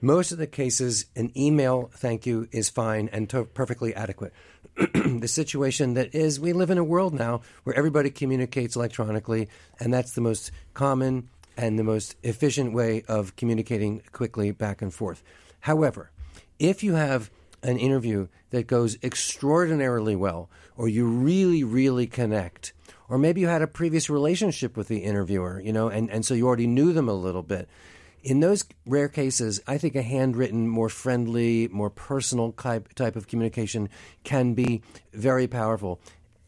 most of the cases, an email thank you is fine and to- perfectly adequate. the situation that is, we live in a world now where everybody communicates electronically, and that's the most common and the most efficient way of communicating quickly back and forth. However, if you have an interview that goes extraordinarily well, or you really, really connect, or maybe you had a previous relationship with the interviewer, you know, and, and so you already knew them a little bit. In those rare cases, I think a handwritten, more friendly, more personal type, type of communication can be very powerful.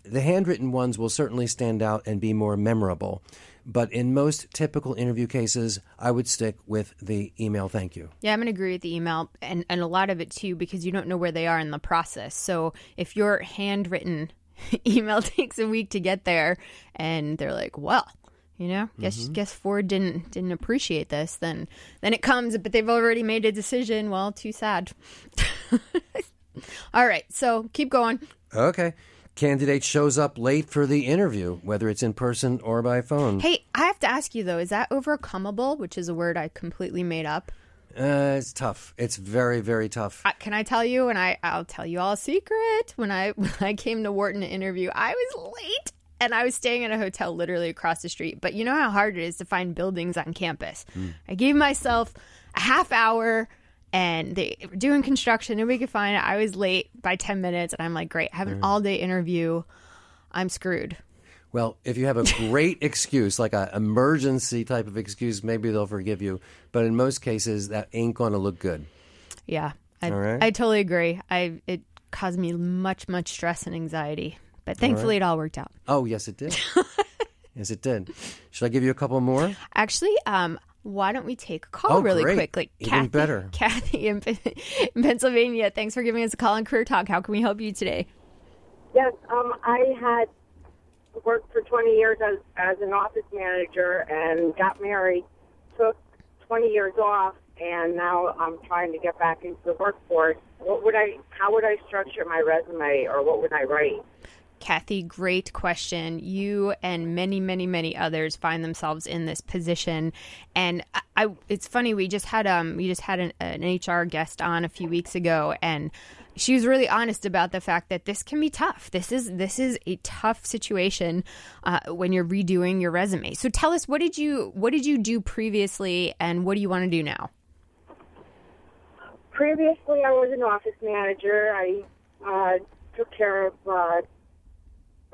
The handwritten ones will certainly stand out and be more memorable. But in most typical interview cases, I would stick with the email thank you. Yeah, I'm going to agree with the email and, and a lot of it too because you don't know where they are in the process. So if your handwritten email takes a week to get there and they're like, well, you know, guess guess Ford didn't didn't appreciate this, then then it comes, but they've already made a decision. Well, too sad. All right, so keep going. Okay. Candidate shows up late for the interview, whether it's in person or by phone. Hey, I have to ask you though, is that overcomeable, which is a word I completely made up? Uh, it's tough. It's very, very tough. I- can I tell you? And I, I'll tell you all a secret. When I when I came to Wharton to interview, I was late, and I was staying in a hotel literally across the street. But you know how hard it is to find buildings on campus. Hmm. I gave myself a half hour, and they were doing construction. Nobody could find it. I was late by ten minutes, and I'm like, great, I have an all day interview. I'm screwed. Well, if you have a great excuse, like an emergency type of excuse, maybe they'll forgive you. But in most cases, that ain't going to look good. Yeah, I, right. I totally agree. I it caused me much much stress and anxiety, but thankfully it all worked out. Oh, yes, it did. Yes, it did. Should I give you a couple more? Actually, um, why don't we take a call Oh, really great. quickly? Even Kathy, better. Kathy in, in Pennsylvania, thanks for giving us a call on Career Talk. How can we help you today? Yes, um, I had worked for 20 years as, as an office manager and got married, took 20 years off, and now I'm trying to get back into the workforce. What would I? How would I structure my resume, or what would I write? Kathy, great question. You and many, many, many others find themselves in this position, and I, I it's funny. We just had um we just had an, an HR guest on a few weeks ago, and she was really honest about the fact that this can be tough. This is this is a tough situation uh, when you're redoing your resume. So tell us what did you what did you do previously, and what do you want to do now? Previously, I was an office manager. I uh, took care of uh,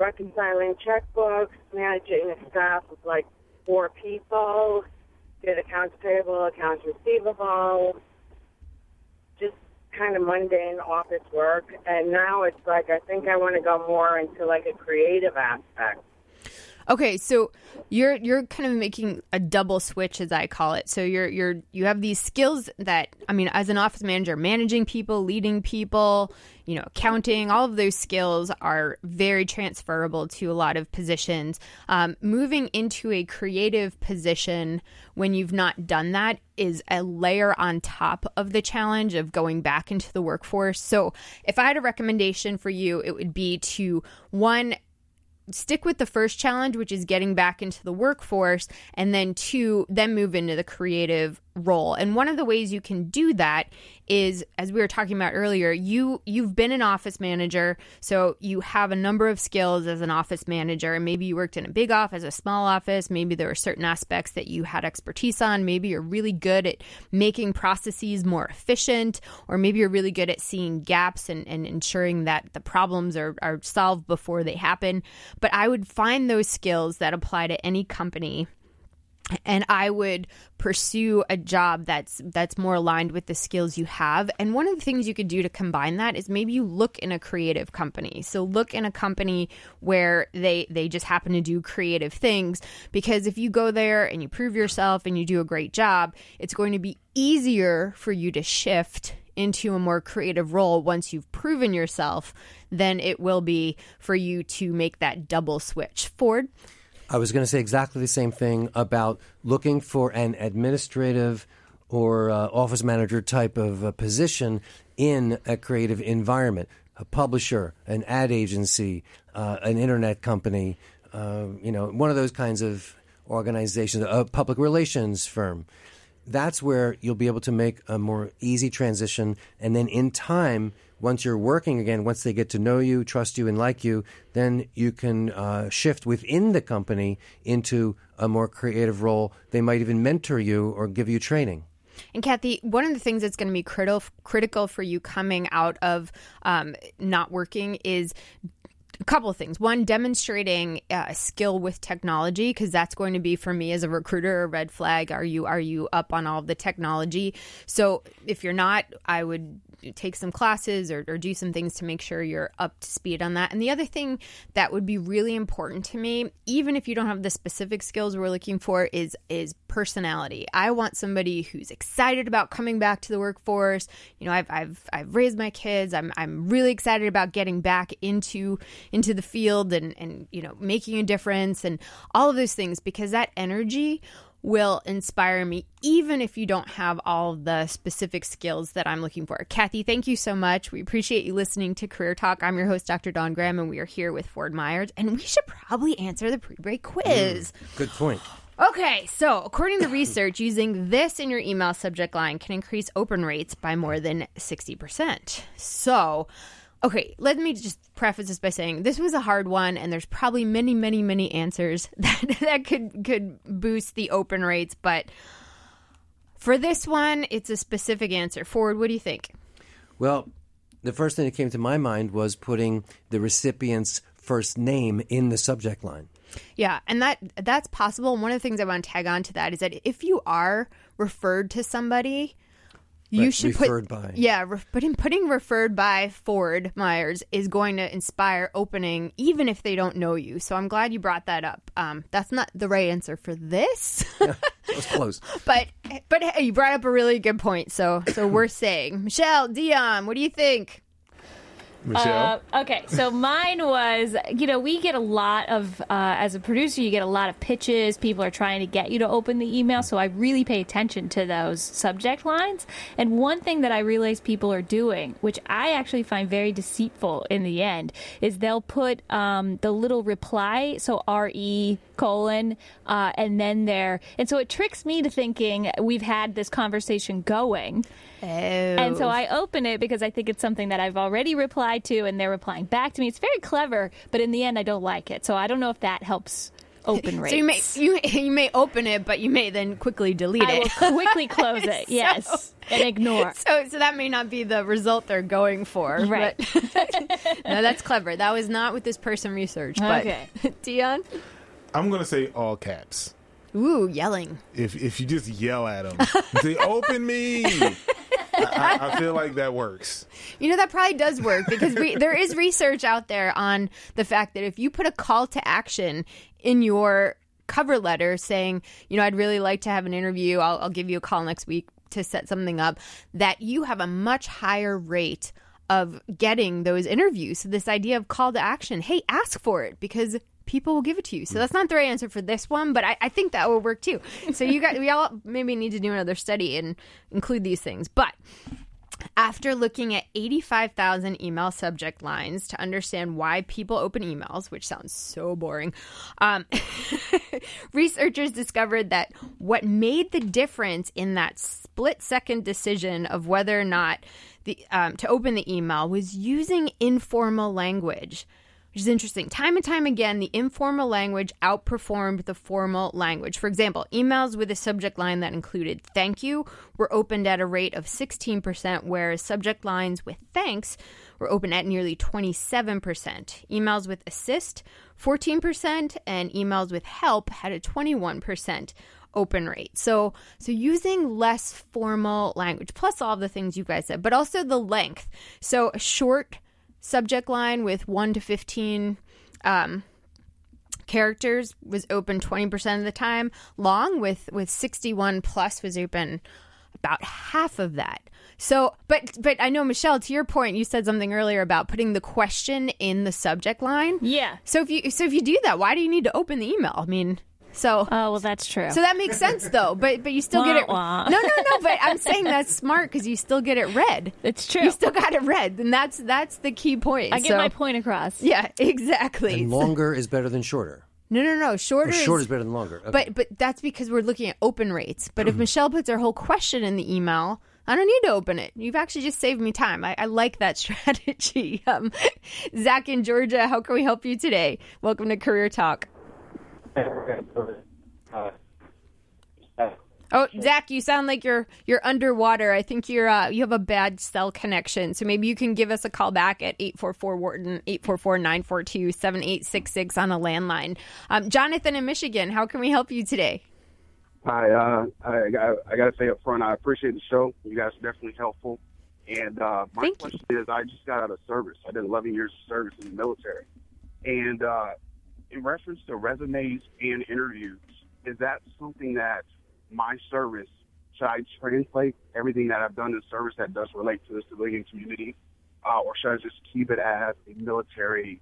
reconciling checkbooks, managing a staff of like four people, did accounts payable, accounts receivable, just kind of mundane office work. And now it's like I think I want to go more into like a creative aspect. Okay, so you're you're kind of making a double switch as I call it. So you're you're you have these skills that I mean as an office manager managing people, leading people, you know, accounting, all of those skills are very transferable to a lot of positions. Um, moving into a creative position when you've not done that is a layer on top of the challenge of going back into the workforce. So if I had a recommendation for you, it would be to one stick with the first challenge which is getting back into the workforce and then two then move into the creative role. And one of the ways you can do that is as we were talking about earlier you you've been an office manager so you have a number of skills as an office manager. And maybe you worked in a big office a small office. Maybe there were certain aspects that you had expertise on. Maybe you're really good at making processes more efficient or maybe you're really good at seeing gaps and, and ensuring that the problems are, are solved before they happen. But i would find those skills that apply to any company and I would pursue a job that's that's more aligned with the skills you have. And one of the things you could do to combine that is maybe you look in a creative company. So look in a company where they they just happen to do creative things because if you go there and you prove yourself and you do a great job, it's going to be easier for you to shift into a more creative role once you've proven yourself than it will be for you to make that double switch. Ford I was going to say exactly the same thing about looking for an administrative or uh, office manager type of uh, position in a creative environment. A publisher, an ad agency, uh, an internet company, uh, you know, one of those kinds of organizations, a public relations firm. That's where you'll be able to make a more easy transition. And then in time, once you're working again, once they get to know you, trust you, and like you, then you can uh, shift within the company into a more creative role. They might even mentor you or give you training. And Kathy, one of the things that's going to be critical critical for you coming out of um, not working is a couple of things. One, demonstrating uh, a skill with technology because that's going to be for me as a recruiter a red flag. Are you are you up on all the technology? So if you're not, I would take some classes or, or do some things to make sure you're up to speed on that. And the other thing that would be really important to me, even if you don't have the specific skills we're looking for, is is personality. I want somebody who's excited about coming back to the workforce. You know, I've I've I've raised my kids. I'm I'm really excited about getting back into into the field and and you know making a difference and all of those things because that energy will inspire me, even if you don't have all the specific skills that I'm looking for. Kathy, thank you so much. We appreciate you listening to Career Talk. I'm your host, Dr. Dawn Graham, and we are here with Ford Myers, and we should probably answer the pre break quiz. Mm, good point. Okay, so according to research, using this in your email subject line can increase open rates by more than 60%. So, Okay, let me just preface this by saying this was a hard one, and there's probably many, many, many answers that, that could could boost the open rates. But for this one, it's a specific answer. Ford, what do you think? Well, the first thing that came to my mind was putting the recipient's first name in the subject line. Yeah, and that that's possible. And one of the things I want to tag on to that is that if you are referred to somebody You should referred put by. yeah, re- putting putting referred by Ford Myers is going to inspire opening, even if they don't know you. So I'm glad you brought that up. Um, that's not the right answer for this, That was close. but but hey, you brought up a really good point. So so we're saying. Michelle, Dion, what do you think? Uh, okay, so mine was, you know, we get a lot of, uh, as a producer, you get a lot of pitches. People are trying to get you to open the email, so I really pay attention to those subject lines. And one thing that I realize people are doing, which I actually find very deceitful in the end, is they'll put um, the little reply, so R E colon, uh, and then there. And so it tricks me to thinking we've had this conversation going. Oh. And so oh. I open it because I think it's something that I've already replied to and they're replying back to me. It's very clever, but in the end, I don't like it. So I don't know if that helps open rates. So you may you you may open it, but you may then quickly delete I it. will quickly close it, yes, and ignore. So, so that may not be the result they're going for, Right. but- no, that's clever. That was not what this person researched. But Okay. Dion, I'm gonna say all caps. ooh, yelling. If if you just yell at them, say "Open me," I, I, feel like that works. You know that probably does work because we, there is research out there on the fact that if you put a call to action in your cover letter saying, you know, I'd really like to have an interview, I'll, I'll give you a call next week to set something up, that you have a much higher rate of getting those interviews. So this idea of call to action, hey, ask for it because people will give it to you. So that's not the right answer for this one, but I, I think that will work too. So you guys, we all maybe need to do another study and include these things. But after looking at 85,000 email subject lines to understand why people open emails, which sounds so boring, um, researchers discovered that what made the difference in that split second decision of whether or not the, um, to open the email was using informal language which is interesting. Time and time again, the informal language outperformed the formal language. For example, emails with a subject line that included thank you were opened at a rate of 16%, whereas subject lines with thanks were open at nearly 27%. Emails with assist, 14%, and emails with help had a 21% open rate. So so using less formal language plus all the things you guys said, but also the length. So a short subject line with 1 to 15 um, characters was open 20% of the time. Long with with 61 plus was open about half of that. So but but i know michelle to your point you said something earlier about putting the question in the subject line. Yeah. so if you so if you do that why do you need to open the email? I mean so Oh, well, that's true. so that makes sense though but but you still get it Wah, wah. no no no but i'm saying that's smart because you still get it read it's true. you still got it read and that's that's the key point I get So- my point across. yeah exactly And longer is better than shorter. no no no shorter Or is, is better than longer. Okay. but but that's because we're looking at open rates but if michelle puts her whole question in the email I don't need to open it. You've actually just saved me time. I, I like that strategy. Um, Zach in Georgia, how can we help you today? Welcome to Career Talk. Oh, Zach, you sound like you're you're underwater. I think you're uh, you have a bad cell connection. So maybe you can give us a call back at 844 Wharton 844-942-7866 on a landline. Um, Jonathan in Michigan, how can we help you today? Hi, uh, I, got I got to say up front, I appreciate the show. You guys are definitely helpful. And uh, my Thank you. question is, I just got out of service. I did 11 years of service in the military. And uh, in reference to resumes and interviews, is that something that my service, should I translate everything that I've done in service that does relate to the civilian community? Uh, or should I just keep it as a military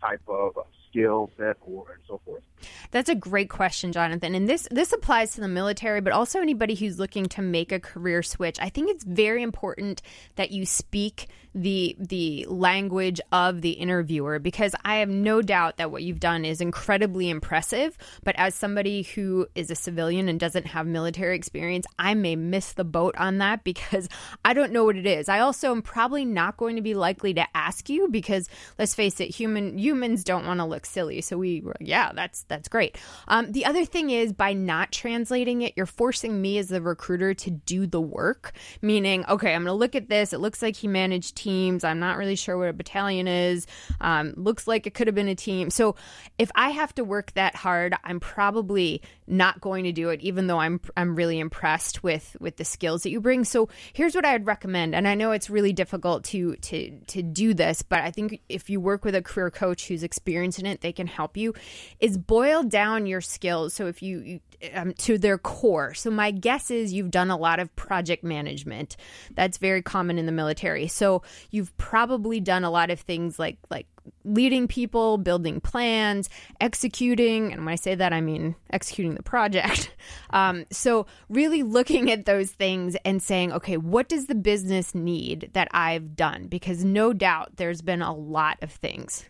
type of skill set or and so forth? That's a great question, Jonathan. And this this applies to the military, but also anybody who's looking to make a career switch. I think it's very important that you speak the the language of the interviewer because I have no doubt that what you've done is incredibly impressive. But as somebody who is a civilian and doesn't have military experience, I may miss the boat on that because I don't know what it is. I also am probably not going to be likely to ask you because let's face it, human humans don't want to silly. So we were, yeah, that's that's great. Um, the other thing is by not translating it, you're forcing me as the recruiter to do the work. Meaning, okay, I'm going to look at this. It looks like he managed teams. I'm not really sure what a battalion is. Um, looks like it could have been a team. So if I have to work that hard, I'm probably not going to do it, even though I'm I'm really impressed with with the skills that you bring. So here's what I'd recommend, and I know it's really difficult to to to do this, but I think if you work with a career coach who's experienced in it, they can help you. Is boil down your skills. So if you, you um, to their core. So my guess is you've done a lot of project management. That's very common in the military. So you've probably done a lot of things like like leading people, building plans, executing. And when I say that, I mean executing the project. Um, so, really looking at those things and saying, okay, what does the business need that I've done? Because no doubt there's been a lot of things.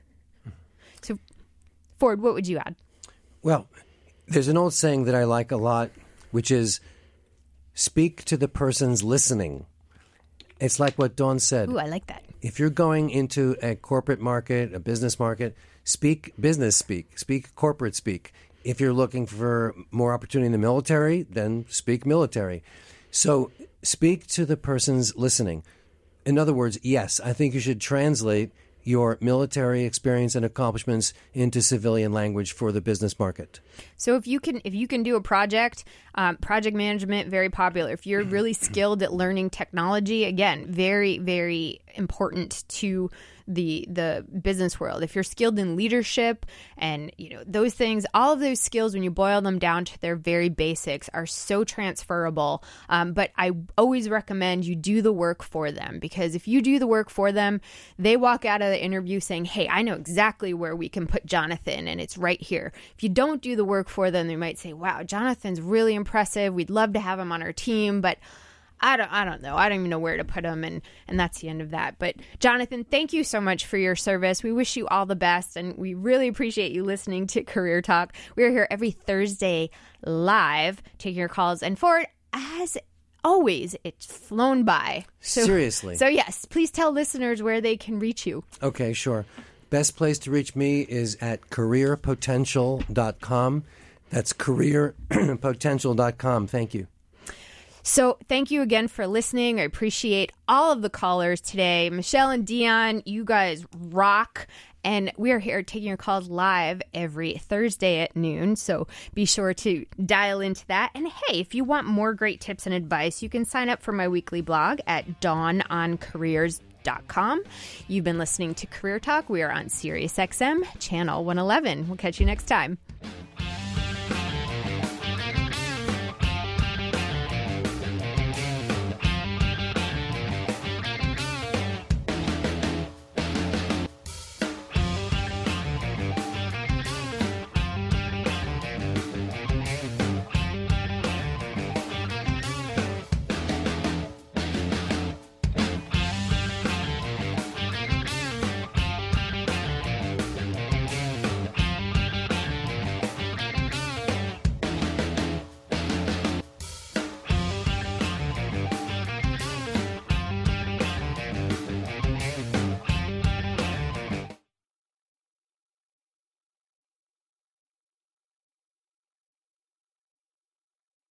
Ford, what would you add? Well, there's an old saying that I like a lot, which is speak to the person's listening. It's like what Dawn said. Ooh, I like that if you're going into a corporate market, a business market, speak business speak, speak corporate speak. If you're looking for more opportunity in the military, then speak military. So speak to the person's listening. In other words, yes, I think you should translate your military experience and accomplishments into civilian language for the business market. So if you can if you can do a project, um, project management very popular. If you're really skilled at learning technology, again, very very important to the the business world. If you're skilled in leadership and you know those things, all of those skills, when you boil them down to their very basics, are so transferable. Um, but I always recommend you do the work for them because if you do the work for them, they walk out of the interview saying, "Hey, I know exactly where we can put Jonathan, and it's right here." If you don't do the work for them, they might say, "Wow, Jonathan's really impressive. We'd love to have him on our team, but." I don't I don't know. I don't even know where to put them and and that's the end of that. But Jonathan, thank you so much for your service. We wish you all the best and we really appreciate you listening to Career Talk. We are here every Thursday live taking your calls and for as always it's flown by. So, Seriously. So yes, please tell listeners where they can reach you. Okay, sure. Best place to reach me is at careerpotential.com. That's careerpotential.com. Thank you. So, thank you again for listening. I appreciate all of the callers today. Michelle and Dion, you guys rock. And we are here taking your calls live every Thursday at noon. So be sure to dial into that. And hey, if you want more great tips and advice, you can sign up for my weekly blog at dawnoncareers.com. You've been listening to Career Talk. We are on Sirius XM, channel 111. We'll catch you next time.